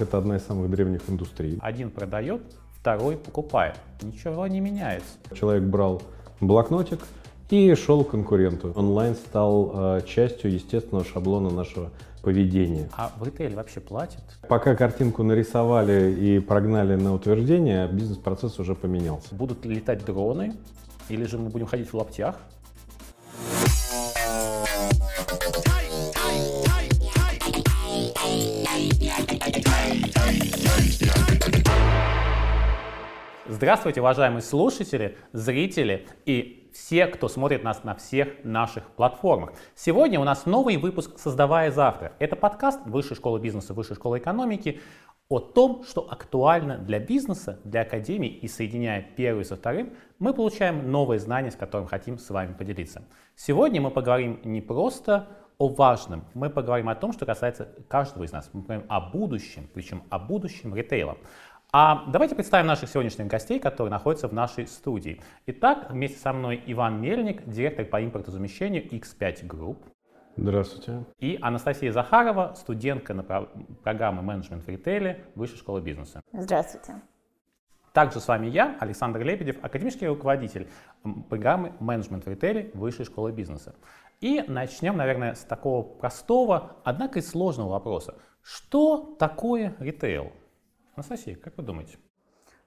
Это одна из самых древних индустрий. Один продает, второй покупает. Ничего не меняется. Человек брал блокнотик и шел к конкуренту. Онлайн стал э, частью естественного шаблона нашего поведения. А в ритейле вообще платят? Пока картинку нарисовали и прогнали на утверждение, бизнес-процесс уже поменялся. Будут летать дроны, или же мы будем ходить в лаптях? Здравствуйте, уважаемые слушатели, зрители и все, кто смотрит нас на всех наших платформах. Сегодня у нас новый выпуск «Создавая завтра». Это подкаст Высшей школы бизнеса, Высшей школы экономики о том, что актуально для бизнеса, для академии и соединяя первый со вторым, мы получаем новые знания, с которыми хотим с вами поделиться. Сегодня мы поговорим не просто о важном, мы поговорим о том, что касается каждого из нас. Мы поговорим о будущем, причем о будущем ритейла. А давайте представим наших сегодняшних гостей, которые находятся в нашей студии. Итак, вместе со мной Иван Мельник, директор по импортозамещению X5 Group. Здравствуйте. И Анастасия Захарова, студентка на программы менеджмент в ритейле Высшей школы бизнеса. Здравствуйте. Также с вами я, Александр Лебедев, академический руководитель программы менеджмент в ритейле Высшей школы бизнеса. И начнем, наверное, с такого простого, однако и сложного вопроса. Что такое ритейл? Анастасия, как вы думаете?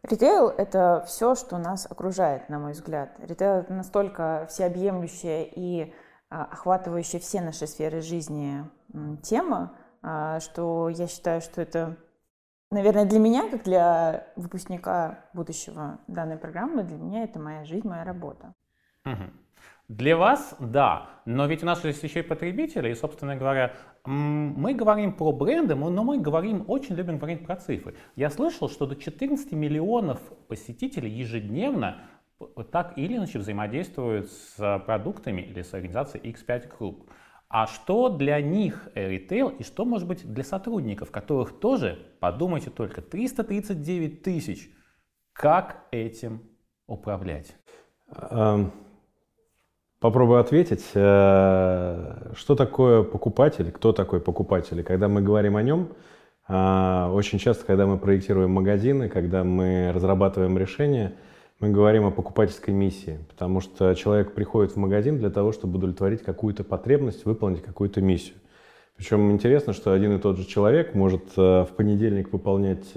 Ритейл – это все, что нас окружает, на мой взгляд. Ритейл – это настолько всеобъемлющая и а, охватывающая все наши сферы жизни тема, а, что я считаю, что это, наверное, для меня, как для выпускника будущего данной программы, для меня это моя жизнь, моя работа. Угу. Для вас, да, но ведь у нас есть еще и потребители, и, собственно говоря, мы говорим про бренды, но мы говорим, очень любим говорить про цифры. Я слышал, что до 14 миллионов посетителей ежедневно так или иначе взаимодействуют с продуктами или с организацией X5 Group. А что для них ритейл и что может быть для сотрудников, которых тоже, подумайте только, 339 тысяч. Как этим управлять? Попробую ответить. Э, что такое покупатель? Кто такой покупатель? Когда мы говорим о нем, э, очень часто, когда мы проектируем магазины, когда мы разрабатываем решения, мы говорим о покупательской миссии, потому что человек приходит в магазин для того, чтобы удовлетворить какую-то потребность, выполнить какую-то миссию. Причем интересно, что один и тот же человек может э, в понедельник выполнять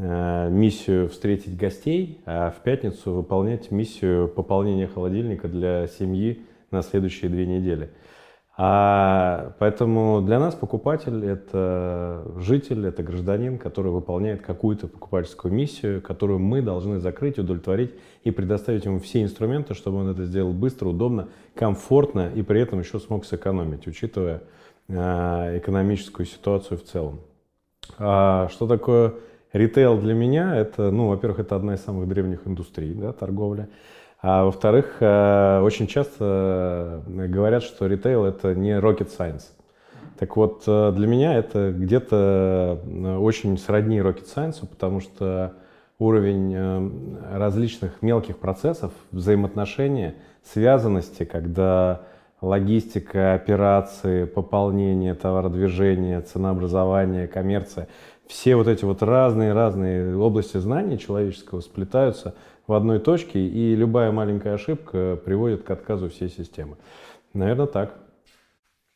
миссию встретить гостей, а в пятницу выполнять миссию пополнения холодильника для семьи на следующие две недели. А поэтому для нас покупатель – это житель, это гражданин, который выполняет какую-то покупательскую миссию, которую мы должны закрыть, удовлетворить и предоставить ему все инструменты, чтобы он это сделал быстро, удобно, комфортно и при этом еще смог сэкономить, учитывая э, экономическую ситуацию в целом. А что такое Ритейл для меня это, ну, во-первых, это одна из самых древних индустрий, да, торговля. А во-вторых, э, очень часто э, говорят, что ритейл это не rocket science. Так вот, э, для меня это где-то очень сродни rocket science, потому что уровень различных мелких процессов, взаимоотношения, связанности, когда логистика, операции, пополнение товародвижения, ценообразование, коммерция, все вот эти вот разные-разные области знаний человеческого сплетаются в одной точке, и любая маленькая ошибка приводит к отказу всей системы. Наверное, так.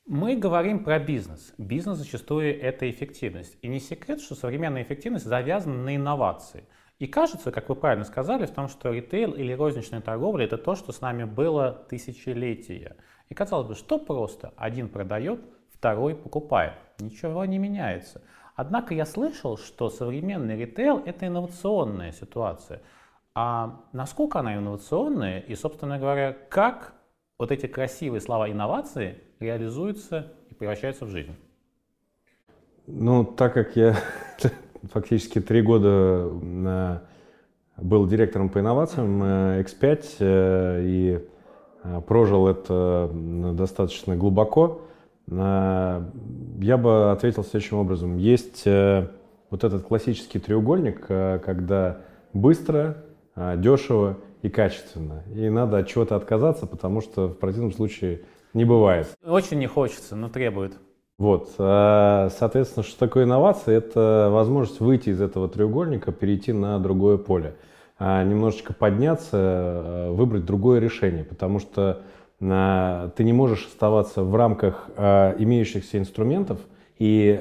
Мы говорим про бизнес. Бизнес зачастую это эффективность. И не секрет, что современная эффективность завязана на инновации. И кажется, как вы правильно сказали, в том, что ритейл или розничная торговля это то, что с нами было тысячелетия. И казалось бы, что просто один продает, второй покупает. Ничего не меняется. Однако я слышал, что современный ритейл – это инновационная ситуация. А насколько она инновационная и, собственно говоря, как вот эти красивые слова инновации реализуются и превращаются в жизнь? Ну, так как я фактически три года э, был директором по инновациям X5 э, э, и прожил это достаточно глубоко, я бы ответил следующим образом. Есть э, вот этот классический треугольник, э, когда быстро, э, дешево и качественно. И надо от чего-то отказаться, потому что в противном случае не бывает. Очень не хочется, но требует. Вот, э, соответственно, что такое инновация? Это возможность выйти из этого треугольника, перейти на другое поле, немножечко подняться, э, выбрать другое решение, потому что э, ты не можешь оставаться в рамках имеющихся инструментов и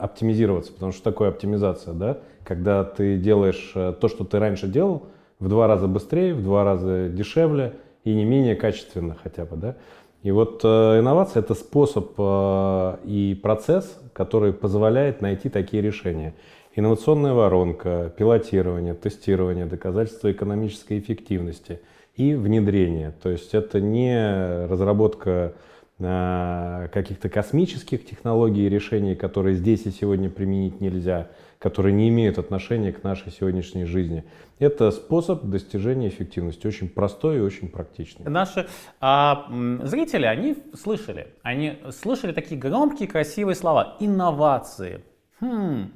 оптимизироваться, потому что такое оптимизация, да? Когда ты делаешь то, что ты раньше делал, в два раза быстрее, в два раза дешевле и не менее качественно хотя бы, да? И вот э, инновация – это способ э, и процесс, который позволяет найти такие решения. Инновационная воронка, пилотирование, тестирование, доказательство экономической эффективности и внедрение. То есть это не разработка э, каких-то космических технологий и решений, которые здесь и сегодня применить нельзя, которые не имеют отношения к нашей сегодняшней жизни. Это способ достижения эффективности, очень простой и очень практичный. Наши а, зрители, они слышали, они слышали такие громкие, красивые слова. Инновации, хм,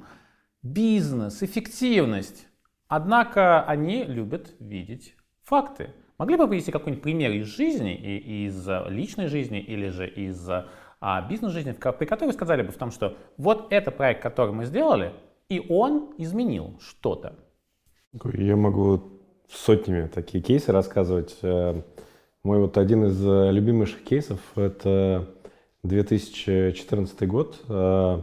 бизнес, эффективность. Однако они любят видеть факты. Могли бы привести какой-нибудь пример из жизни, из личной жизни или же из а, бизнес-жизни, при которой сказали бы в том, что вот это проект, который мы сделали, и он изменил что-то. Я могу сотнями такие кейсы рассказывать. Э, мой вот один из э, любимейших кейсов – это 2014 год. Э,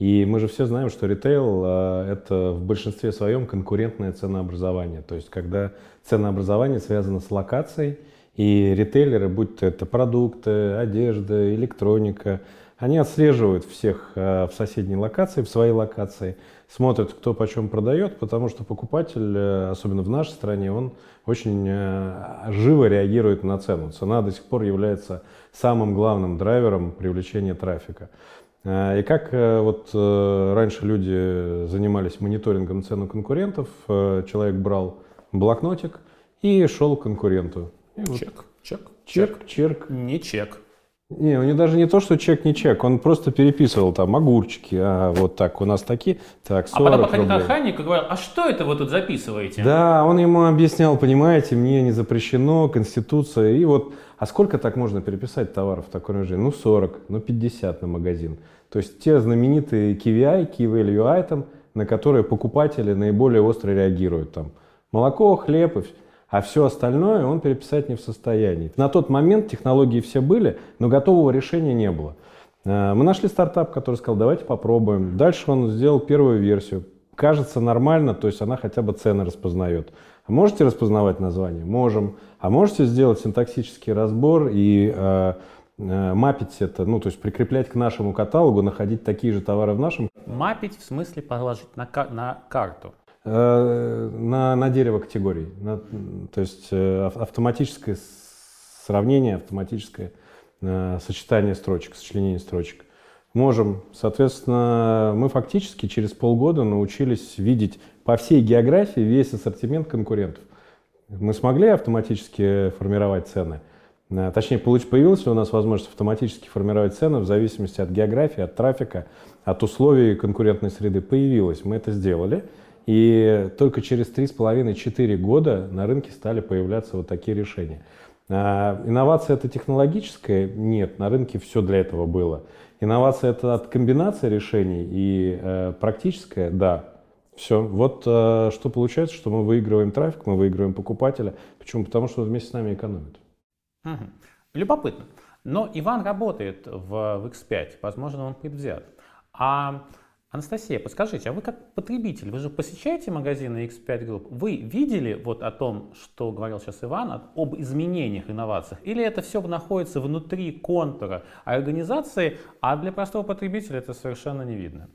и мы же все знаем, что ритейл – это в большинстве своем конкурентное ценообразование. То есть, когда ценообразование связано с локацией, и ритейлеры, будь то это продукты, одежда, электроника, они отслеживают всех в соседней локации, в своей локации – смотрят, кто почем продает, потому что покупатель, э, особенно в нашей стране, он очень э, живо реагирует на цену. Цена до сих пор является самым главным драйвером привлечения трафика. Э, и как вот раньше люди занимались мониторингом цен конкурентов, человек брал блокнотик и шел к конкуренту. И чек, вот чек, чек, чек. Не чек. Не, у него даже не то, что чек не чек, он просто переписывал там огурчики, а вот так, у нас такие, так, 40 А потом походил к охраннику и говорил, а что это вы тут записываете? Да, он ему объяснял, понимаете, мне не запрещено, конституция, и вот, а сколько так можно переписать товаров в таком режиме? Ну 40, ну 50 на магазин. То есть те знаменитые KVI, Key Value Item, на которые покупатели наиболее остро реагируют. Там молоко, хлеб и а все остальное он переписать не в состоянии. На тот момент технологии все были, но готового решения не было. Э, мы нашли стартап, который сказал, давайте попробуем. Дальше он сделал первую версию. Кажется нормально, то есть она хотя бы цены распознает. А можете распознавать название? Можем. А можете сделать синтаксический разбор и э, э, мапить это, ну, то есть прикреплять к нашему каталогу, находить такие же товары в нашем? Мапить в смысле положить на, на карту? Э, на, на дерево категорий. На, то есть э, автоматическое сравнение, автоматическое э, сочетание строчек, сочленение строчек. Можем, соответственно, мы фактически через полгода научились видеть по всей географии весь ассортимент конкурентов. Мы смогли автоматически формировать цены. Точнее, появилась у нас возможность автоматически формировать цены в зависимости от географии, от трафика, от условий конкурентной среды. Появилось, мы это сделали. И только через 3,5-4 года на рынке стали появляться вот такие решения. А инновация это технологическая? Нет, на рынке все для этого было. Инновация это от комбинации решений и э, практическая? Да. Все. Вот э, что получается, что мы выигрываем трафик, мы выигрываем покупателя. Почему? Потому что он вместе с нами экономит. Угу. Любопытно. Но Иван работает в, в X5, возможно, он предвзят. А Анастасия, подскажите, а вы как потребитель, вы же посещаете магазины X5 Group, вы видели вот о том, что говорил сейчас Иван, об изменениях, инновациях, или это все находится внутри контура организации, а для простого потребителя это совершенно не видно?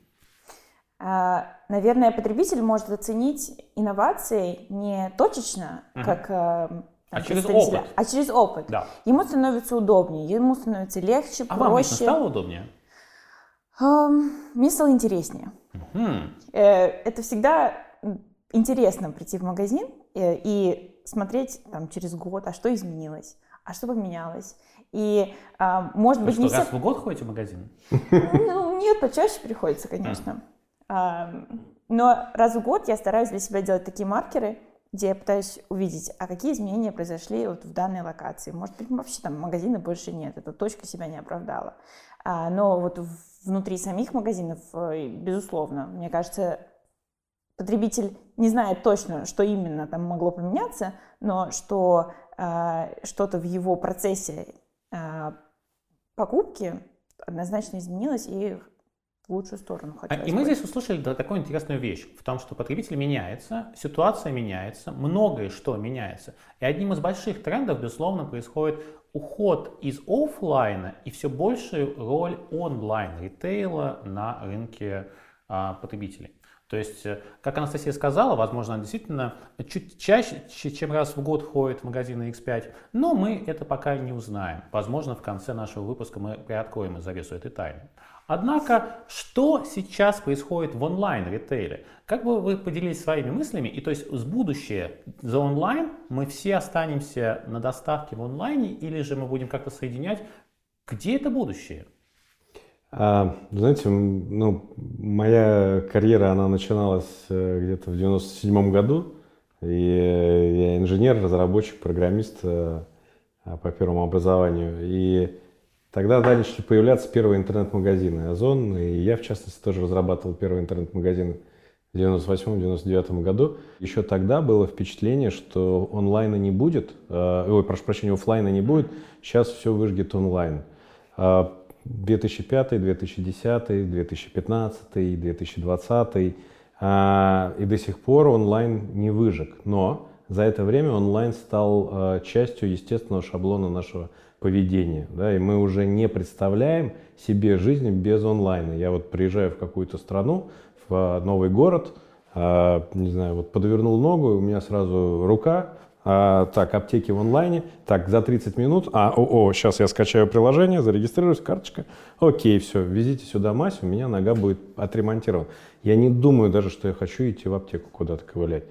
А, наверное, потребитель может оценить инновации не точечно, угу. как э, а через опыт. А через опыт. Да. Ему становится удобнее, ему становится легче, а проще. А вам лично стало удобнее? Мне стало интереснее. Mm. Это всегда интересно прийти в магазин э, и смотреть там через год, а что изменилось, а что поменялось. И, а, может Вы быть, что, не раз все... в год ходите в магазин? Ну, нет, почаще приходится, конечно. Но раз в год я стараюсь для себя делать такие маркеры, где я пытаюсь увидеть, а какие изменения произошли вот в данной локации. Может быть, вообще там магазина больше нет, эта точка себя не оправдала. А, но вот внутри самих магазинов, э, безусловно, мне кажется, потребитель не знает точно, что именно там могло поменяться, но что э, что-то в его процессе э, покупки однозначно изменилось и в лучшую сторону. А, и мы здесь услышали да, такую интересную вещь, в том, что потребитель меняется, ситуация меняется, многое что меняется. И одним из больших трендов, безусловно, происходит уход из офлайна и все большая роль онлайн ритейла на рынке а, потребителей. То есть, э, как Анастасия сказала, возможно, она действительно чуть чаще, чем раз в год ходит в магазины X5, но мы это пока не узнаем. Возможно, в конце нашего выпуска мы приоткроем завесу этой тайны. Однако, что сейчас происходит в онлайн-ритейле? Как бы вы поделились своими мыслями? И то есть с будущее за онлайн мы все останемся на доставке в онлайне или же мы будем как-то соединять? Где это будущее? А, знаете, ну, моя карьера, она начиналась э, где-то в 97 году. И я инженер, разработчик, программист э, по первому образованию. И тогда начали появляться первые интернет-магазины Озон. И я, в частности, тоже разрабатывал первый интернет-магазин в 98-99 году. Еще тогда было впечатление, что онлайна не будет, э, ой, прошу прощения, офлайна не будет, сейчас все выжгет онлайн. А 2005, 2010, 2015, 2020. И до сих пор онлайн не выжег. Но за это время онлайн стал а, частью естественного шаблона нашего поведения. Да, и мы уже не представляем себе жизнь без онлайна. Я вот приезжаю в какую-то страну, в а, новый город, а, не знаю, вот подвернул ногу, у меня сразу рука, а, так, аптеки в онлайне. Так, за 30 минут. А, о, о, сейчас я скачаю приложение, зарегистрируюсь, карточка. Окей, все, везите сюда мазь, у меня нога будет отремонтирована. Я не думаю даже, что я хочу идти в аптеку куда-то ковылять.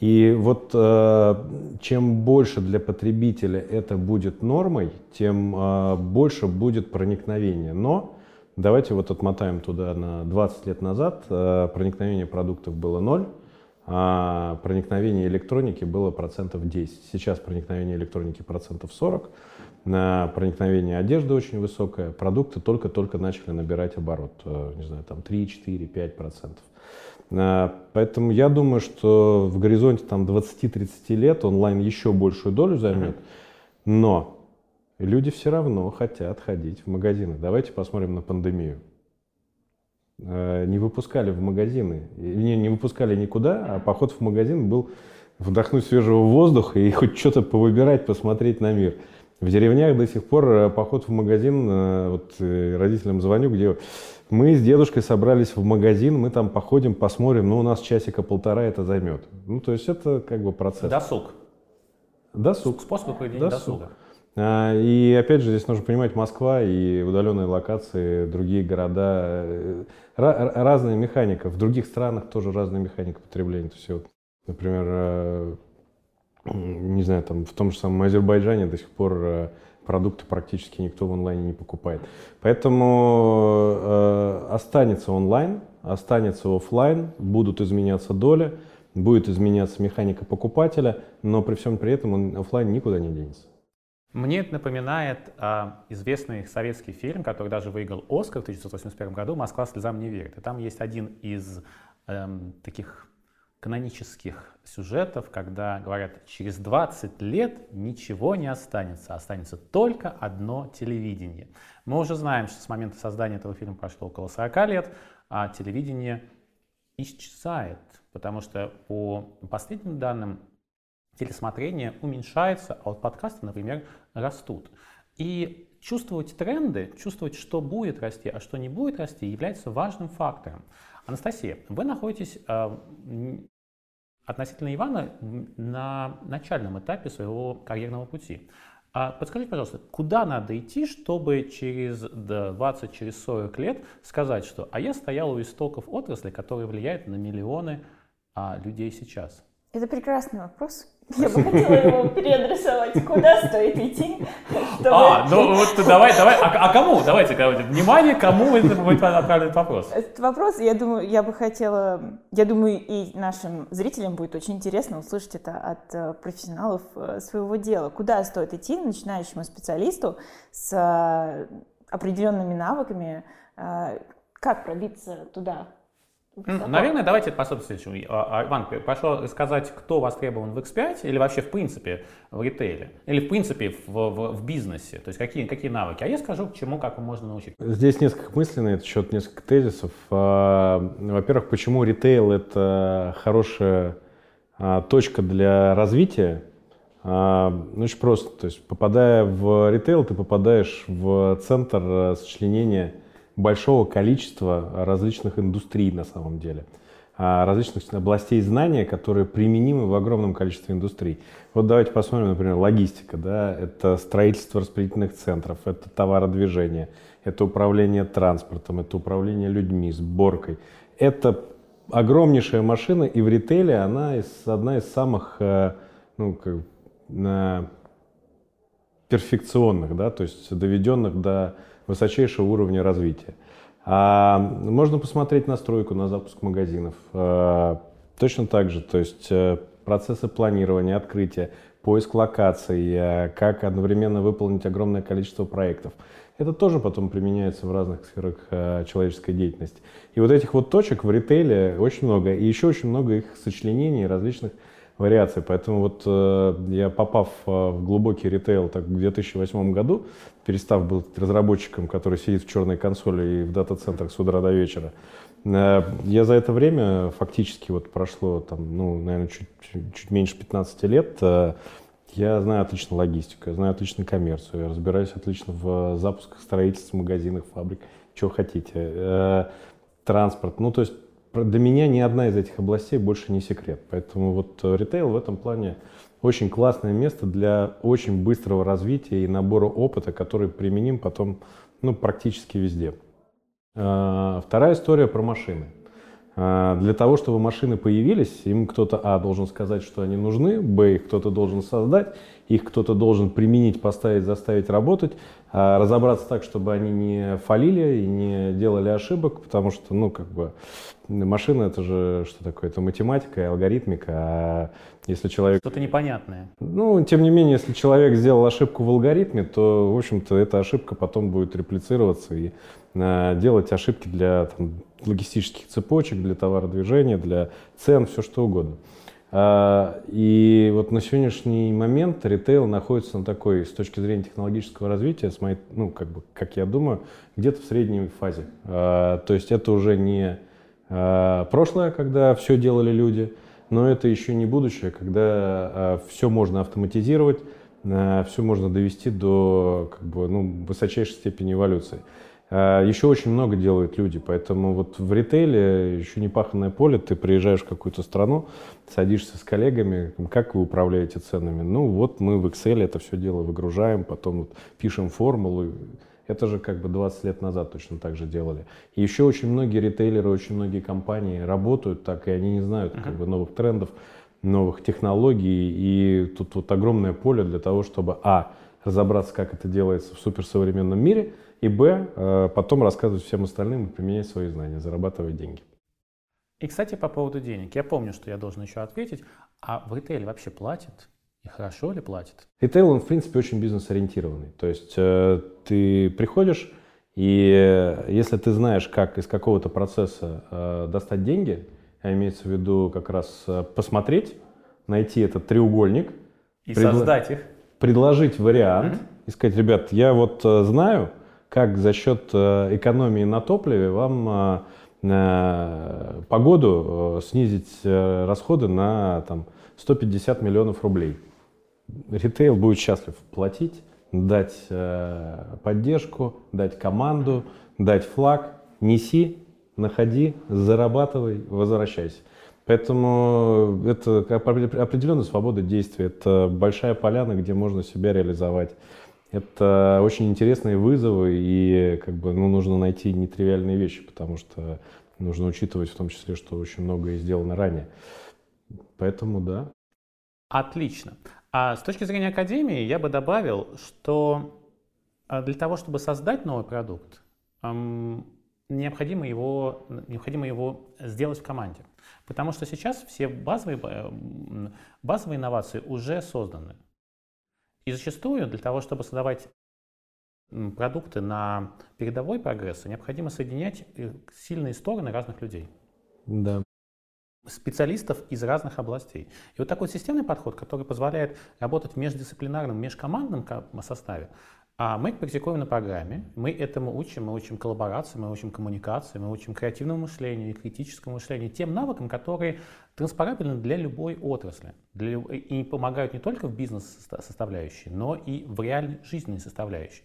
И вот э, чем больше для потребителя это будет нормой, тем э, больше будет проникновение. Но давайте вот отмотаем туда на 20 лет назад. Э, проникновение продуктов было ноль а проникновение электроники было процентов 10. Сейчас проникновение электроники процентов 40, на проникновение одежды очень высокое, продукты только-только начали набирать оборот, э, не знаю, там 3, 4, 5 процентов. А, поэтому я думаю, что в горизонте там 20-30 лет онлайн еще большую долю займет, но люди все равно хотят ходить в магазины. Давайте посмотрим на пандемию. Э, не выпускали в магазины, не, не выпускали никуда, а поход в магазин был вдохнуть свежего воздуха и хоть что-то повыбирать, посмотреть на мир. В деревнях до сих пор э, поход в магазин, э, вот родителям звоню, где мы с дедушкой собрались в магазин, мы там походим, посмотрим, ну у нас часика полтора это займет. Ну то есть это как бы процесс. Досуг. Досуг. Способ проведения досуг. досуга. А, и опять же, здесь нужно понимать Москва и удаленные локации, другие города, э, разная механика. В других странах тоже разная механика потребления. То есть, вот, например, э, не знаю, там в том же самом Азербайджане до сих пор э, продукты практически никто в онлайне не покупает. Поэтому останется онлайн, останется офлайн, будут изменяться доли, будет изменяться механика покупателя, но при всем при этом он офлайн никуда не денется. Мне это напоминает а, известный советский фильм, который даже выиграл Оскар в 1981 году «Москва слезам не верит». И там есть один из эм, таких канонических сюжетов, когда говорят, через 20 лет ничего не останется, останется только одно телевидение. Мы уже знаем, что с момента создания этого фильма прошло около 40 лет, а телевидение исчезает, потому что по последним данным телесмотрение уменьшается, а вот подкасты, например, растут. И чувствовать тренды, чувствовать, что будет расти, а что не будет расти, является важным фактором. Анастасия, вы находитесь э, относительно Ивана на начальном этапе своего карьерного пути. А подскажите, пожалуйста, куда надо идти, чтобы через 20, через 40 лет сказать, что «а я стоял у истоков отрасли, которые влияют на миллионы а, людей сейчас»? Это прекрасный вопрос. Я бы хотела его переадресовать. Куда стоит идти? Чтобы... А, ну вот давай, давай. А, а кому? Давайте, давайте. Внимание, кому это будет отправлен вопрос? Этот вопрос, я думаю, я бы хотела, я думаю, и нашим зрителям будет очень интересно услышать это от э, профессионалов э, своего дела. Куда стоит идти начинающему специалисту с э, определенными навыками, как пробиться туда? Наверное, давайте по собственному. А, а, Иван, прошу сказать, кто востребован в X5 или вообще в принципе в ритейле? Или в принципе в, в, в бизнесе? То есть какие, какие навыки? А я скажу, к чему, как можно научить. Здесь несколько мыслей на этот счет, несколько тезисов. А, во-первых, почему ритейл — это хорошая точка для развития? Ну, очень просто. То есть попадая в ритейл, ты попадаешь в центр э, сочленения большого количества различных индустрий на самом деле, а, различных областей знания, которые применимы в огромном количестве индустрий. Вот давайте посмотрим, например, логистика, да, это строительство распределительных центров, это товародвижение, это управление транспортом, это управление людьми, сборкой. Это огромнейшая машина, и в ритейле она одна из самых э, ну, как, перфекционных, да, то есть доведенных до высочайшего уровня развития. А можно посмотреть настройку на запуск магазинов. А, точно так же, то есть э, процессы планирования, открытия, поиск локаций, э, как одновременно выполнить огромное количество проектов. Это тоже потом применяется в разных сферах э, человеческой деятельности. И вот этих вот точек в ритейле очень много. И еще очень много их сочленений различных вариаций. Поэтому вот я, попав в глубокий ритейл так, в 2008 году, перестав быть разработчиком, который сидит в черной консоли и в дата-центрах с утра до вечера, э, я за это время фактически вот прошло, там, ну, наверное, чуть, чуть меньше 15 лет, э, я знаю отлично логистику, я знаю отлично коммерцию, я разбираюсь отлично в запусках строительств, магазинах, фабрик, чего хотите, э, транспорт. Ну, то есть для меня ни одна из этих областей больше не секрет. Поэтому вот э, ритейл в этом плане очень классное место для очень быстрого развития и набора опыта, который применим потом ну, практически везде. А, вторая история про машины. А, для того, чтобы машины появились, им кто-то, а, должен сказать, что они нужны, б, их кто-то должен создать, их кто-то должен применить, поставить, заставить работать, а разобраться так, чтобы они не фалили и не делали ошибок, потому что, ну, как бы, машина это же что такое? Это математика и алгоритмика, а если человек... Что-то непонятное. Ну, тем не менее, если человек сделал ошибку в алгоритме, то, в общем-то, эта ошибка потом будет реплицироваться и а, делать ошибки для там, логистических цепочек, для товародвижения, для цен, все что угодно. А, и вот на сегодняшний момент ритейл находится на такой, с точки зрения технологического развития, с моей, ну, как бы, как я думаю, где-то в средней фазе. А, то есть это уже не а, прошлое, когда все делали люди, но это еще не будущее, когда все можно автоматизировать, все можно довести до как бы, ну, высочайшей степени эволюции. А, еще очень много делают люди, поэтому вот в ритейле еще не паханное поле, ты приезжаешь в какую-то страну, садишься с коллегами, как вы управляете ценами? Ну вот мы в Excel это все дело выгружаем, потом вот пишем формулу. Это же как бы 20 лет назад точно так же делали. И еще очень многие ритейлеры, очень многие компании работают так, и они не знают как бы новых трендов, новых технологий. И тут вот огромное поле для того, чтобы, а, разобраться, как это делается в суперсовременном мире – и б, э, потом рассказывать всем остальным и применять свои знания, зарабатывать деньги. И, кстати, по поводу денег. Я помню, что я должен еще ответить. А в ритейле вообще платят? И хорошо ли платят? Ритейл, он, в принципе, очень бизнес-ориентированный. То есть э, ты приходишь, и э, если ты знаешь, как из какого-то процесса достать деньги, а имеется в виду как раз посмотреть, найти этот треугольник. И предла- создать их. Предложить вариант mm-hmm. и сказать, ребят, я вот знаю, как за счет э, экономии на топливе вам э, по году э, снизить расходы на там, 150 миллионов рублей. Ритейл будет счастлив платить, дать поддержку, дать команду, дать флаг, неси, находи, зарабатывай, возвращайся. Поэтому это определенная свобода действия, это большая поляна, где можно себя реализовать. Это очень интересные вызовы, и как бы, ну, нужно найти нетривиальные вещи, потому что нужно учитывать в том числе, что очень многое сделано ранее. Поэтому да. Отлично. А с точки зрения академии я бы добавил, что а, для того, чтобы создать новый продукт, необходимо его, необходимо его сделать в команде. Потому что сейчас все базовые, базовые инновации уже созданы. И зачастую для того, чтобы создавать продукты на передовой прогресс, необходимо соединять э, сильные стороны разных людей. Да. Специалистов из разных областей. И вот такой системный подход, который позволяет работать в междисциплинарном, межкомандном составе, а мы практикуем на программе, мы этому учим, мы учим коллаборации, мы учим коммуникации, мы учим креативному мышлению и критическому мышлению, тем навыкам, которые транспарабельны для любой отрасли для, и помогают не только в бизнес-составляющей, но и в реальной жизненной составляющей.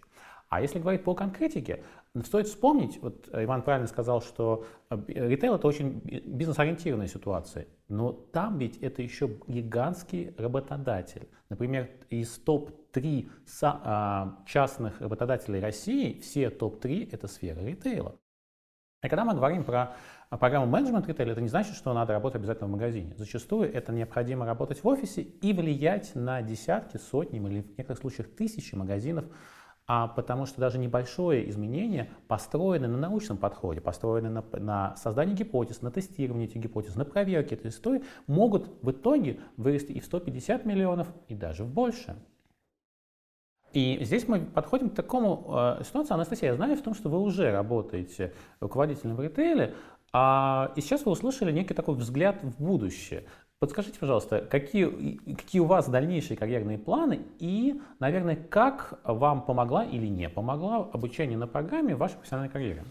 А если говорить по конкретике, стоит вспомнить, вот Иван правильно сказал, что э, ритейл это очень бизнес-ориентированная ситуация, но там ведь это еще гигантский работодатель. Например, из топ-3 а, частных работодателей России, все топ-3 это сфера ритейла. И когда мы говорим про программу менеджмент ритейла, это не значит, что надо работать обязательно в магазине. Зачастую это необходимо работать в офисе и влиять на десятки, сотни или в некоторых случаях тысячи магазинов а потому что даже небольшое изменение построено на научном подходе, построено на, на создании гипотез, на тестировании этих гипотез, на проверке этой истории, могут в итоге вырасти и в 150 миллионов, и даже в больше. И здесь мы подходим к такому э, ситуации. Анастасия, я знаю в том, что вы уже работаете руководителем в ритейле, а, и сейчас вы услышали некий такой взгляд в будущее. Подскажите, пожалуйста, какие, какие у вас дальнейшие карьерные планы и, наверное, как вам помогла или не помогла обучение на программе в вашей профессиональной карьере?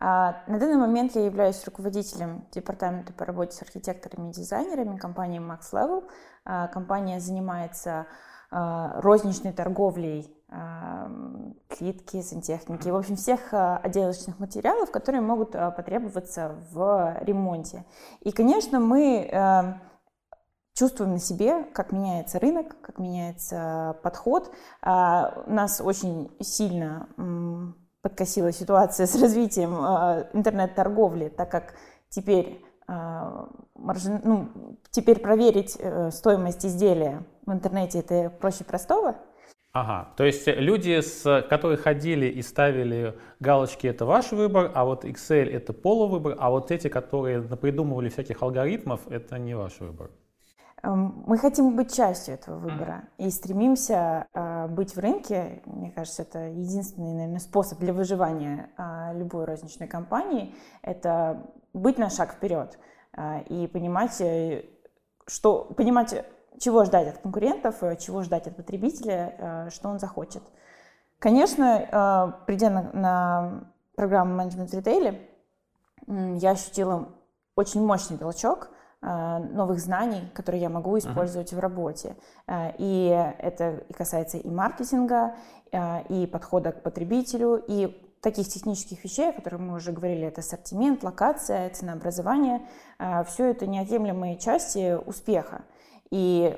А, на данный момент я являюсь руководителем департамента по работе с архитекторами и дизайнерами компании Max Level. А, компания занимается розничной торговлей плитки, сантехники, в общем, всех а, отделочных материалов, которые могут а, потребоваться в ремонте. И, конечно, мы а, чувствуем на себе, как меняется рынок, как меняется подход. У нас очень сильно подкосила ситуация с развитием интернет-торговли, так как теперь, ну, теперь проверить э, стоимость изделия в интернете это проще простого. Ага, то есть люди, с, которые ходили и ставили галочки, это ваш выбор, а вот Excel это полувыбор, а вот эти, которые придумывали всяких алгоритмов, это не ваш выбор. Эм, мы хотим быть частью этого выбора и стремимся э, быть в рынке. Мне кажется, это единственный, наверное, способ для выживания э, любой розничной компании. Это быть на шаг вперед э, и понимать, что понимать чего ждать от конкурентов, э, чего ждать от потребителя, э, что он захочет. Конечно, э, придя на, на программу менеджмент в ритейле, я ощутила очень мощный толчок новых знаний, которые я могу использовать uh-huh. в работе. И это и касается и маркетинга, и подхода к потребителю, и таких технических вещей, о которых мы уже говорили, это ассортимент, локация, ценообразование. Все это неотъемлемые части успеха и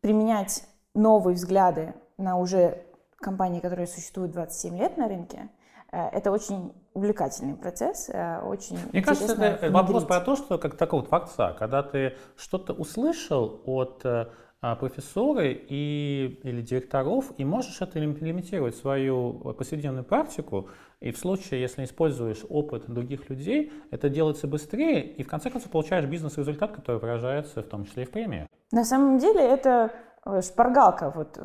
применять новые взгляды на уже компании, которые существуют 27 лет на рынке, э, это очень увлекательный процесс, э, очень Мне кажется, это внедрить. вопрос про то, что как такой вот факт когда ты что-то услышал от э, профессоры и, или директоров, и можешь это имплементировать в свою повседневную практику, и в случае, если используешь опыт других людей, это делается быстрее, и в конце концов получаешь бизнес-результат, который выражается в том числе и в премиях. На самом деле это э, шпаргалка. Вот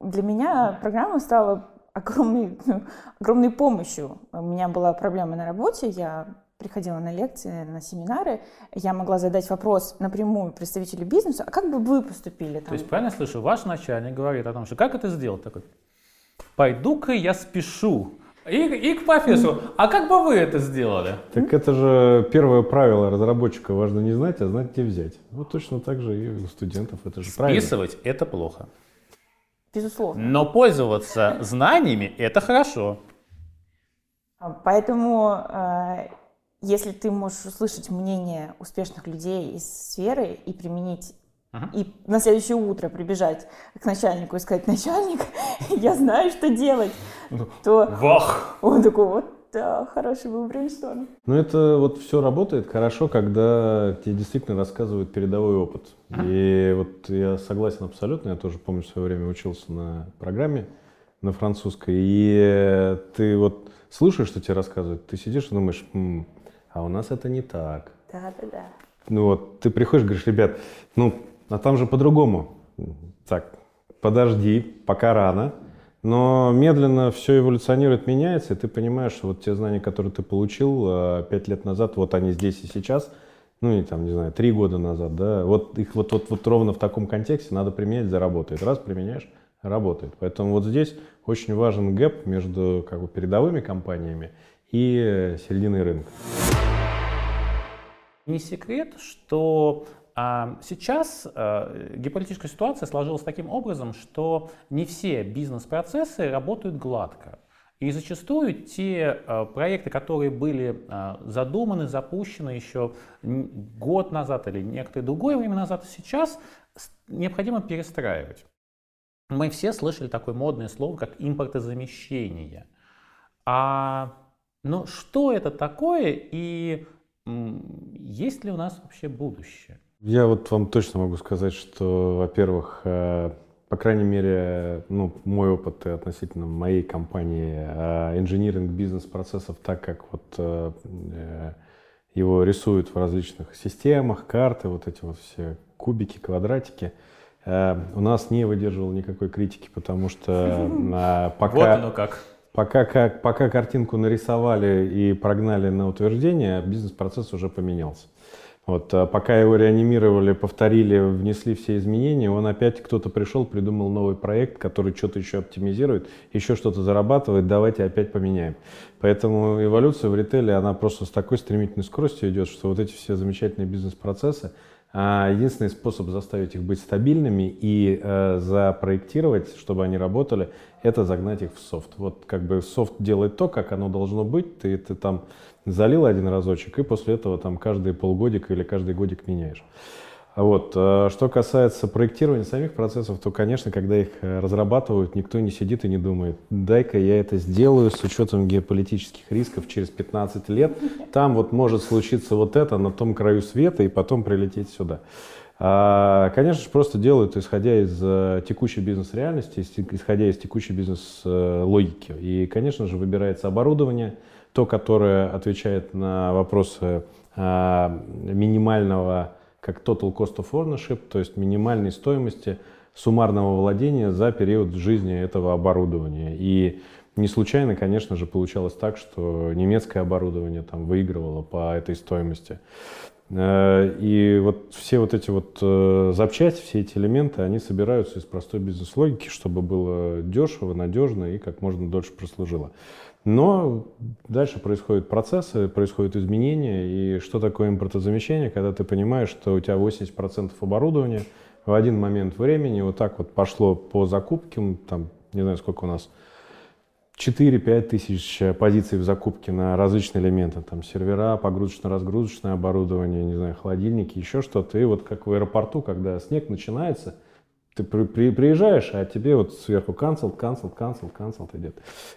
для меня программа стала огромной, огромной помощью. У меня была проблема на работе, я приходила на лекции, на семинары, я могла задать вопрос напрямую представителю бизнеса, а как бы вы поступили? Там? То есть, правильно слышу, ваш начальник говорит о том, что как это сделать? Такой, пойду-ка я спешу. И, и к профессору. А как бы вы это сделали? Так это же первое правило разработчика. Важно не знать, а знать где взять. Вот точно так же и у студентов. Это же правильно. Списывать – это плохо. Безусловно. Но пользоваться знаниями – это хорошо. А, поэтому э, если ты можешь услышать мнение успешных людей из сферы и применить Uh-huh. И на следующее утро прибежать к начальнику и сказать, начальник, я знаю, что делать, ну, то Вах! он такой, вот Да, хороший был брейншторм. Ну, это вот все работает хорошо, когда тебе действительно рассказывают передовой опыт. И вот я согласен абсолютно, я тоже помню, в свое время учился на программе на французской, и ты вот слушаешь, что тебе рассказывают, ты сидишь и думаешь, М, а у нас это не так. Да, да, да. Ну вот, ты приходишь, говоришь, ребят, ну, а там же по-другому. Так, подожди, пока рано. Но медленно все эволюционирует, меняется, и ты понимаешь, что вот те знания, которые ты получил э, пять лет назад, вот они здесь и сейчас, ну и там, не знаю, три года назад, да, вот их вот, вот, вот ровно в таком контексте надо применять, заработает. Раз применяешь, работает. Поэтому вот здесь очень важен гэп между как бы, передовыми компаниями и серединой рынка. Не секрет, что а, сейчас а, геополитическая ситуация сложилась таким образом, что не все бизнес-процессы работают гладко. И зачастую те а, проекты, которые были а, задуманы, запущены еще год назад или некоторое другое время назад, сейчас необходимо перестраивать. Мы все слышали такое модное слово, как импортозамещение. А ну, что это такое и есть ли у нас вообще будущее? Я вот вам точно могу сказать, что, во-первых, э, по крайней мере, ну, мой опыт относительно моей компании, э, инжиниринг бизнес-процессов, так как вот э, его рисуют в различных системах, карты, вот эти вот все кубики, квадратики, у нас не выдерживал никакой критики, потому что пока... Вот оно как. Пока, как, пока картинку нарисовали и прогнали на утверждение, бизнес-процесс уже поменялся. Вот, а пока его реанимировали, повторили, внесли все изменения, он опять кто-то пришел, придумал новый проект, который что-то еще оптимизирует, еще что-то зарабатывает, давайте опять поменяем. Поэтому эволюция в ритейле, она просто с такой стремительной скоростью идет, что вот эти все замечательные бизнес-процессы, единственный способ заставить их быть стабильными и э, запроектировать, чтобы они работали, это загнать их в софт. Вот как бы софт делает то, как оно должно быть, ты, ты там залил один разочек, и после этого там каждый полгодик или каждый годик меняешь. Вот. э, Что касается проектирования самих процессов, то, конечно, когда их э, разрабатывают, никто не сидит и не думает, дай-ка я это сделаю с учетом геополитических рисков через 15 лет. Там вот может случиться вот это на том краю света и потом прилететь сюда. А, Конечно же, просто делают, исходя из э, текущей бизнес-реальности, из- исходя из текущей бизнес-логики. И, конечно же, выбирается оборудование, то, которое отвечает на вопросы а, минимального, как total cost of ownership, то есть минимальной стоимости суммарного владения за период жизни этого оборудования. И не случайно, конечно же, получалось так, что немецкое оборудование там выигрывало по этой стоимости. Э, И вот все вот эти вот э, запчасти, все эти элементы, они собираются из простой бизнес-логики, чтобы было дешево, надежно и как можно дольше прослужило. Но дальше происходят процессы, происходят изменения. И что такое импортозамещение, когда ты понимаешь, что у тебя 80% оборудования в один момент времени вот так вот пошло по закупке, там, не знаю, сколько у нас, 4-5 тысяч позиций в закупке на различные элементы, там сервера, погрузочно-разгрузочное оборудование, не знаю, холодильники, еще что-то. И вот как в аэропорту, когда снег начинается, ты при- при- приезжаешь, а тебе вот сверху cancel, cancel, cancel, cancel идет.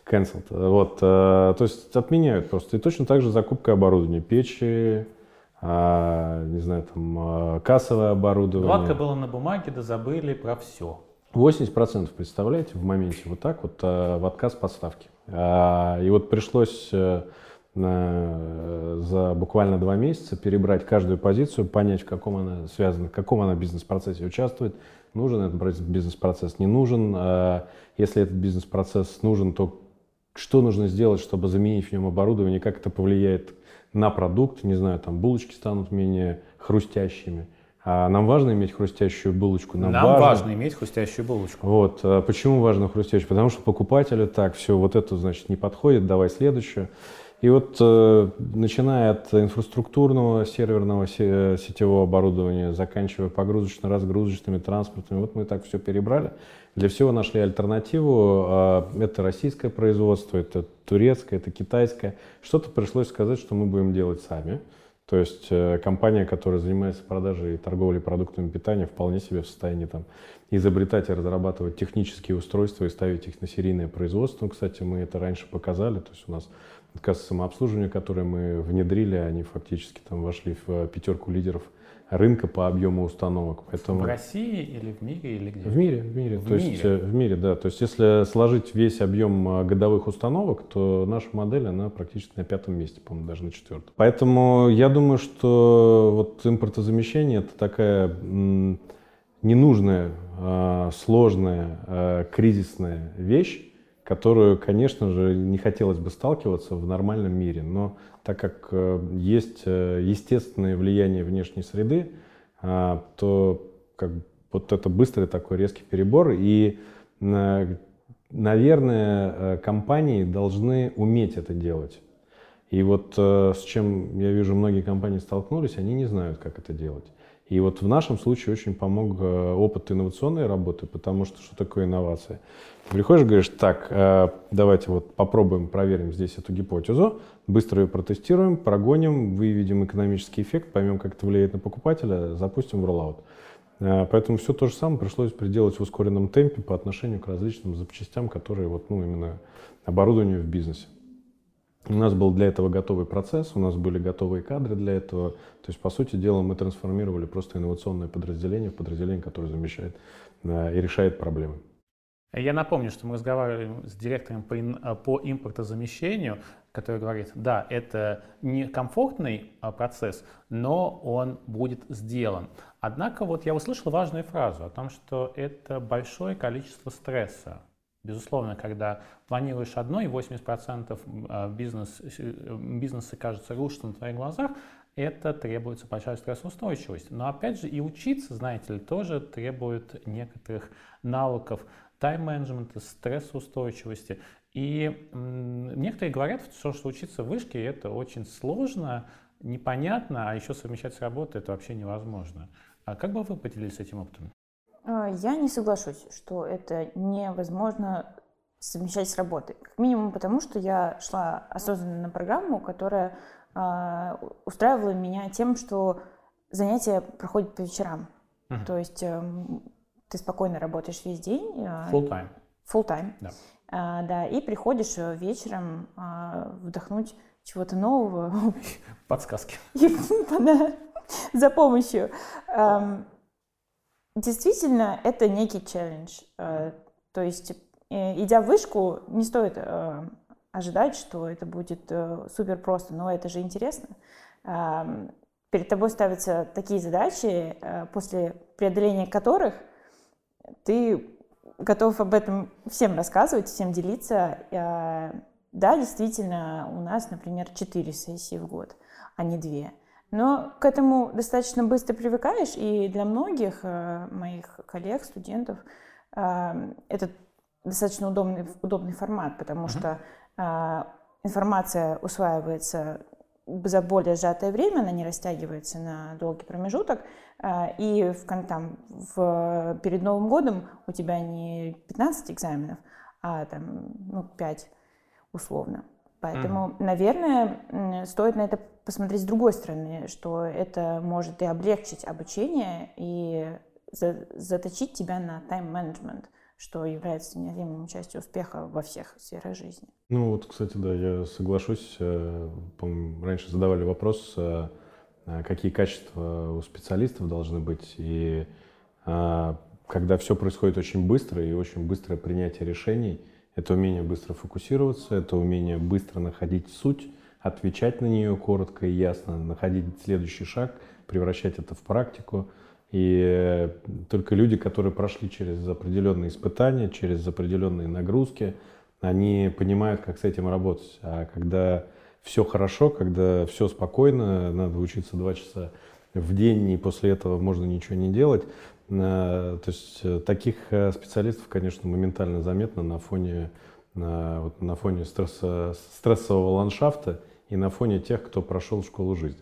Cancel. Вот, э, то есть отменяют просто. И точно так же закупка оборудования. Печи, а, не знаю, там, э, кассовое оборудование. Гладко было на бумаге, да забыли про все. 80% представляете в моменте вот так вот э, в отказ поставки. А, И вот пришлось за буквально два месяца перебрать каждую позицию, понять, в каком она связана, в каком она бизнес-процессе участвует, нужен этот бизнес-процесс, не нужен. А Если этот бизнес-процесс нужен, то что нужно сделать, чтобы заменить в нем оборудование, как это повлияет на продукт, не знаю, там булочки станут менее хрустящими. А нам важно иметь хрустящую булочку. Нам, важно иметь хрустящую булочку. вот. а Почему важно хрустящий? Потому что покупателю так, все, вот это, значит, не подходит, давай следующую. И вот э, начиная от инфраструктурного серверного се- сетевого оборудования, заканчивая погрузочно-разгрузочными транспортами, вот мы так все перебрали. Для всего нашли альтернативу. А, Это российское производство, это турецкое, это китайское. Что-то пришлось сказать, что мы будем делать сами. То есть э, компания, которая занимается продажей и торговлей продуктами питания, вполне себе в состоянии там изобретать и разрабатывать технические устройства и ставить их на серийное производство. Ну, кстати, мы это раньше показали. То есть у нас кассы самообслуживания, которые мы внедрили, они фактически там вошли в пятерку лидеров рынка по объему установок. Поэтому... В России или в мире или где? В мире, в мире. В то мире. есть э, в мире, да. То есть если сложить весь объем э, годовых установок, то наша модель она практически на пятом месте, по-моему, даже на четвертом. Поэтому я думаю, что вот импортозамещение это такая ненужная, сложная, кризисная вещь, которую, конечно же, не хотелось бы сталкиваться в нормальном мире. Но так как э, есть э, естественное влияние внешней среды, а, то как вот это быстрый такой резкий перебор. И, наверное, компании должны уметь это делать. И вот э, с чем я вижу, многие компании столкнулись, они не знают, как это делать. И вот в нашем случае очень помог опыт инновационной работы, потому что что такое инновация? приходишь, говоришь, так, э, давайте вот попробуем, проверим здесь эту гипотезу, быстро ее протестируем, прогоним, выведем экономический эффект, поймем, как это влияет на покупателя, запустим в роллаут. Э, поэтому все то же самое пришлось приделать в ускоренном темпе по отношению к различным запчастям, которые вот, ну, именно оборудованию в бизнесе. У нас был для этого готовый процесс, у нас были готовые кадры для этого. То есть, по сути дела, мы трансформировали просто инновационное подразделение в подразделение, которое замещает э, и решает проблемы. Я напомню, что мы разговаривали с директором по, по импортозамещению, который говорит, да, это не комфортный э, процесс, но он будет сделан. Однако вот я услышал важную фразу о том, что это большое количество стресса. Безусловно, когда планируешь одно, и 80% бизнес, бизнеса, кажется, рушится на твоих глазах, это требуется большая стрессоустойчивость. Но опять же и учиться, знаете ли, тоже требует некоторых навыков тайм-менеджмента, стрессоустойчивости. И некоторые говорят, что, что учиться в вышке это очень сложно, непонятно, а еще совмещать с работой это вообще невозможно. А как бы вы поделились этим опытом? А, я не соглашусь, что это невозможно совмещать с работой. Как минимум потому, что я шла осознанно на программу, которая э, устраивала меня тем, что занятия проходят по вечерам. Uh-huh. То есть э, ты спокойно работаешь весь день. Э, full time. Full time. Да. Э, да, и приходишь вечером э, вдохнуть чего-то нового. Подсказки. За помощью. Действительно, это некий челлендж. Э, то есть, э, идя в вышку, не стоит э, ожидать, что это будет супер просто, но это же интересно. Перед тобой ставятся такие задачи, после преодоления которых ты готов об этом всем рассказывать, всем делиться. Да, действительно, у нас, например, 4 сессии в год, а не 2. Но к этому достаточно быстро привыкаешь, и для многих э, моих коллег, студентов, э, это достаточно удобный, удобный формат, потому uh-huh. что э, информация усваивается за более сжатое время, она не растягивается на долгий промежуток, и в, там, в, перед Новым годом у тебя не 15 экзаменов, а там, ну, 5 условно. Поэтому, mm-hmm. наверное, стоит на это посмотреть с другой стороны, что это может и облегчить обучение, и за, заточить тебя на тайм-менеджмент, что является неотъемлемой частью успеха во всех сферах жизни. Ну вот, кстати, да, я соглашусь. Э, раньше задавали вопрос, э, э, какие качества у специалистов должны быть. И когда все происходит очень быстро и очень быстрое принятие решений, это умение быстро фокусироваться, это умение быстро находить суть, отвечать на нее коротко и ясно, находить следующий шаг, превращать это в практику. И э, только люди, которые прошли через определенные испытания, через определенные нагрузки, они понимают, как с этим работать. А когда все хорошо, когда все спокойно, надо учиться два часа в день, и после этого можно ничего не делать. Э, то есть э, таких специалистов, конечно, моментально заметно на фоне, на, вот на фоне стресса, стрессового ландшафта и на фоне тех, кто прошел школу жизни.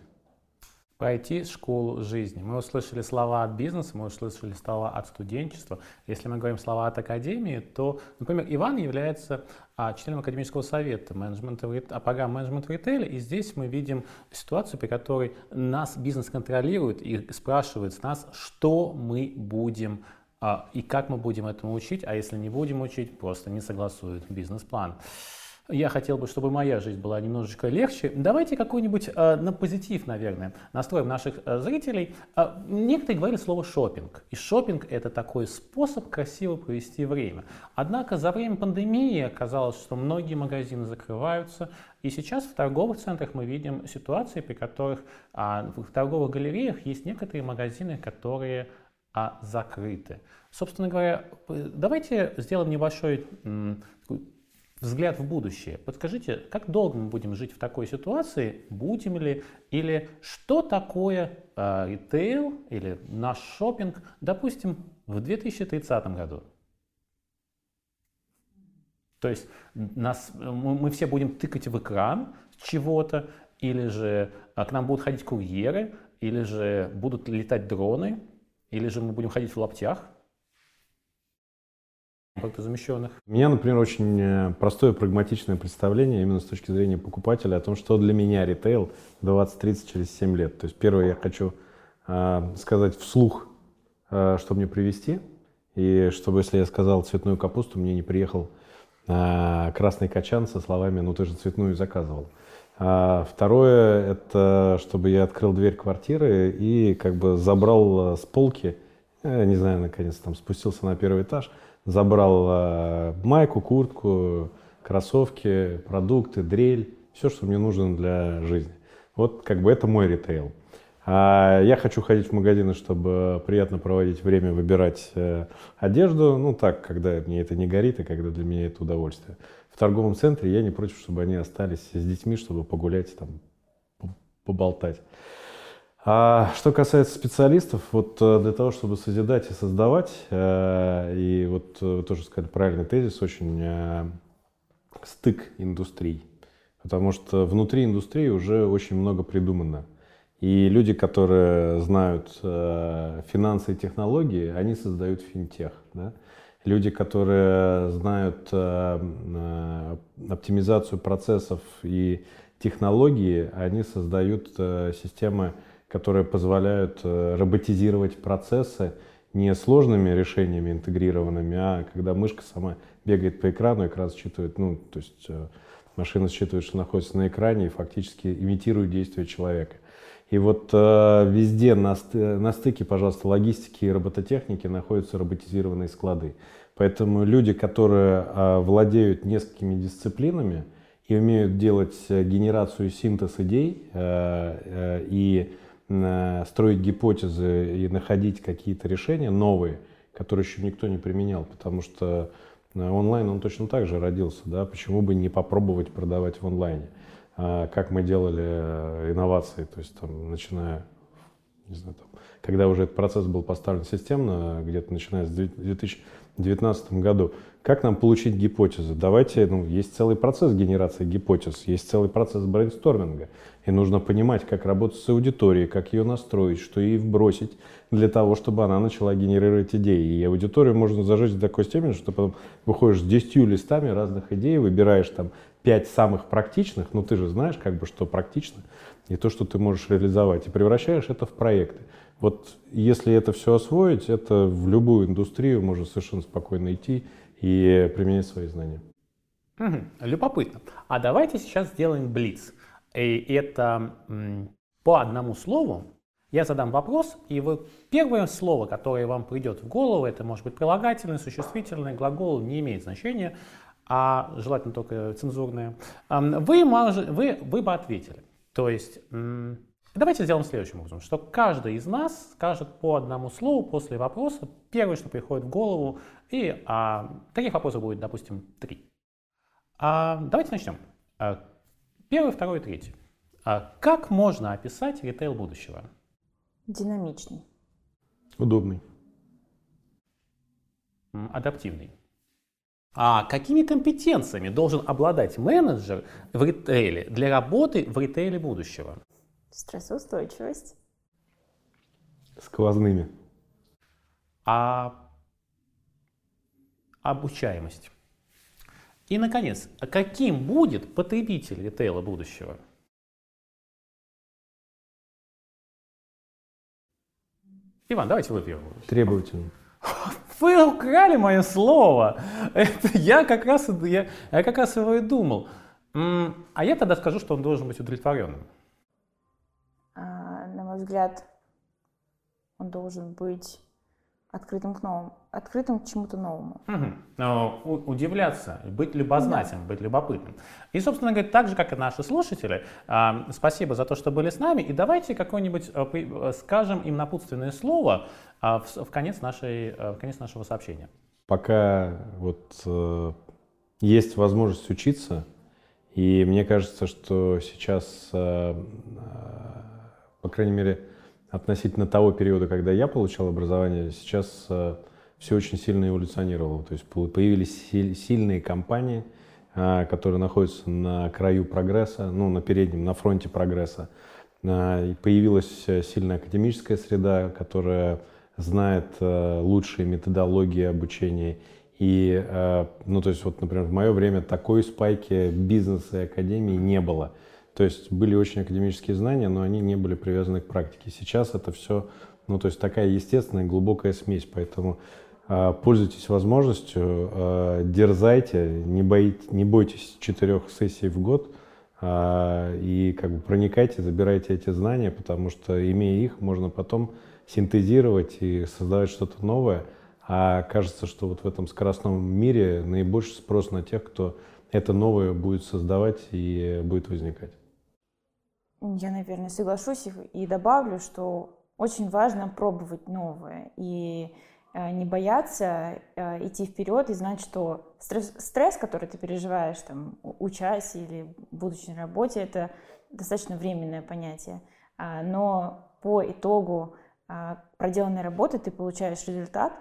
Пройти школу жизни. Мы услышали слова от бизнеса, мы услышали слова от студенчества. Если мы говорим слова от академии, то, например, Иван является а, членом академического совета менеджмента, а, программы менеджмент в ритейле, и здесь мы видим ситуацию, при которой нас бизнес контролирует и спрашивает с нас, что мы будем а, и как мы будем этому учить, а если не будем учить, просто не согласуют бизнес-план. Я хотел бы, чтобы моя жизнь была немножечко легче. Давайте какой-нибудь э, на позитив, наверное, настроим наших э, зрителей. Э, некоторые говорили слово шопинг. И шопинг это такой способ красиво провести время. Однако за время пандемии оказалось, что многие магазины закрываются. И сейчас в торговых центрах мы видим ситуации, при которых а, в торговых галереях есть некоторые магазины, которые а, закрыты. Собственно говоря, давайте сделаем небольшой взгляд в будущее. Подскажите, как долго мы будем жить в такой ситуации? Будем ли? Или что такое э, ритейл или наш шопинг, допустим, в 2030 году? То есть нас, мы, мы все будем тыкать в экран чего-то, или же а, к нам будут ходить курьеры, или же будут летать дроны, или же мы будем ходить в лаптях замещенных. У меня, например, очень э, простое прагматичное представление именно с точки зрения покупателя о том, что для меня ритейл 20-30 через 7 лет. То есть первое я хочу э, сказать вслух, э, что мне привезти, и чтобы, если я сказал цветную капусту, мне не приехал э, красный качан со словами «ну ты же цветную заказывал». А второе, это чтобы я открыл дверь квартиры и как бы забрал э, с полки, я не знаю, наконец там спустился на первый этаж, забрал э, майку, куртку, кроссовки, продукты, дрель, все, что мне нужно для жизни. Вот как бы это мой ритейл. А я хочу ходить в магазины, чтобы приятно проводить время, выбирать э, одежду. Ну так, когда мне это не горит и когда для меня это удовольствие. В торговом центре я не против, чтобы они остались с детьми, чтобы погулять, там, поболтать. А что касается специалистов, вот э, для того, чтобы созидать и создавать, э, и вот э, вы тоже сказали правильный тезис, очень стык индустрий, потому что внутри индустрии уже очень много придумано. И люди, которые знают финансы и технологии, они создают финтех. Да? Люди, которые знают оптимизацию процессов и технологии, они создают системы которые позволяют э, роботизировать процессы не сложными решениями интегрированными, а когда мышка сама бегает по экрану, экран считывает, ну, то есть э, машина считывает, что находится на экране и фактически имитирует действия человека. И вот э, везде на, на стыке, пожалуйста, логистики и робототехники находятся роботизированные склады. Поэтому люди, которые э, владеют несколькими дисциплинами и умеют делать э, генерацию синтез идей э, э, и строить гипотезы и находить какие-то решения новые, которые еще никто не применял, потому что э, онлайн он точно так же родился, да, почему бы не попробовать продавать в онлайне, а, как мы делали э, инновации, то есть там, начиная, не знаю, там, когда уже этот процесс был поставлен системно, где-то начиная с 2019 году, как нам получить гипотезы? Давайте, ну, есть целый процесс генерации гипотез, есть целый процесс брейнсторминга. И нужно понимать, как работать с аудиторией, как ее настроить, что ей вбросить для того, чтобы она начала генерировать идеи. И аудиторию можно зажечь до такой степени, что потом выходишь с 10 листами разных идей, выбираешь там 5 самых практичных, ну ты же знаешь, как бы, что практично, и то, что ты можешь реализовать, и превращаешь это в проекты. Вот если это все освоить, это в любую индустрию можно совершенно спокойно идти и применять свои знания. Угу, любопытно. А давайте сейчас сделаем блиц. И это по одному слову. Я задам вопрос, и вы первое слово, которое вам придет в голову, это может быть прилагательное, существительное, глагол не имеет значения, а желательно только цензурное, вы, вы, вы бы ответили. То есть давайте сделаем следующим образом, что каждый из нас скажет по одному слову после вопроса, первое, что приходит в голову, и а, таких вопросов будет, допустим, три. А, давайте начнем. А, первый, второй, третий. А, как можно описать ритейл будущего? Динамичный. Удобный. Адаптивный. А какими компетенциями должен обладать менеджер в ритейле для работы в ритейле будущего? Стрессоустойчивость. Сквозными. А обучаемость. И, наконец, каким будет потребитель ритейла будущего? Иван, давайте вы первым. Требовательным. Вы украли мое слово. Это я как раз, я, я как раз его и думал. А я тогда скажу, что он должен быть удовлетворенным. А, взгляд, он должен быть открытым к новому, открытым к чему-то новому. Угу. удивляться, быть любознательным, да. быть любопытным. И, собственно говоря, так же, как и наши слушатели, а, спасибо за то, что были с нами. И давайте какое-нибудь э, э, скажем им напутственное слово а, в, конец, нашей, э, в конец нашего сообщения. Пока вот есть возможность учиться, и мне кажется, что сейчас, по крайней мере, относительно того периода, когда я получал образование, сейчас э, все очень сильно эволюционировало. То есть появились сильные компании, э, которые находятся на краю прогресса, ну, на переднем, на фронте прогресса. Э, появилась сильная академическая среда, которая знает лучшие методологии обучения. И, ну, то есть, вот, например, в мое время такой спайки бизнеса и академии не было. То есть были очень академические знания, но они не были привязаны к практике. Сейчас это все, ну то есть такая естественная глубокая смесь, поэтому э, пользуйтесь возможностью, э, дерзайте, не, боите, не бойтесь четырех сессий в год э, и как бы проникайте, забирайте эти знания, потому что имея их, можно потом синтезировать и создавать что-то новое. А кажется, что вот в этом скоростном мире наибольший спрос на тех, кто это новое будет создавать и будет возникать. Я, наверное, соглашусь и добавлю, что очень важно пробовать новое и э, не бояться э, идти вперед и знать, что стресс, который ты переживаешь, там, учась или будучи на работе, это достаточно временное понятие. А, но по итогу а, проделанной работы ты получаешь результат,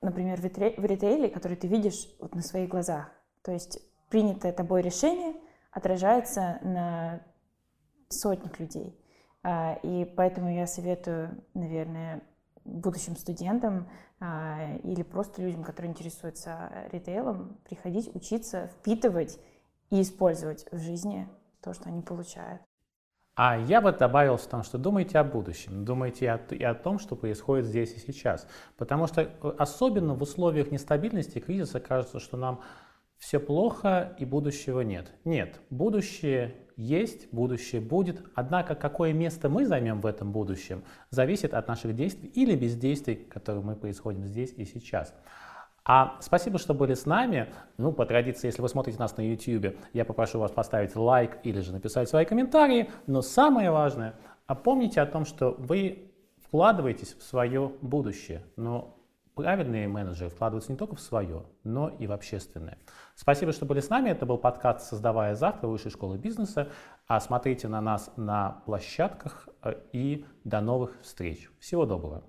например, в ритейле, который ты видишь вот на своих глазах. То есть принятое тобой решение отражается на сотник людей. А, и поэтому я советую, наверное, будущим студентам а, или просто людям, которые интересуются ритейлом, приходить, учиться, впитывать и использовать в жизни то, что они получают. А я бы добавил в том, что думайте о будущем, думайте и о том, что происходит здесь и сейчас. Потому что э, особенно в условиях нестабильности, кризиса кажется, что нам все плохо и будущего нет. Нет, будущее есть, будущее будет. Однако какое место мы займем в этом будущем, зависит от наших действий или бездействий, которые мы происходим здесь и сейчас. А спасибо, что были с нами. Ну, по традиции, если вы смотрите нас на YouTube, я попрошу вас поставить лайк или же написать свои комментарии. Но самое важное, помните о том, что вы вкладываетесь в свое будущее. Но правильные менеджеры вкладываются не только в свое, но и в общественное. Спасибо, что были с нами. Это был подкаст «Создавая завтра» Высшей школы бизнеса. А смотрите на нас на площадках э, и до новых встреч. Всего доброго.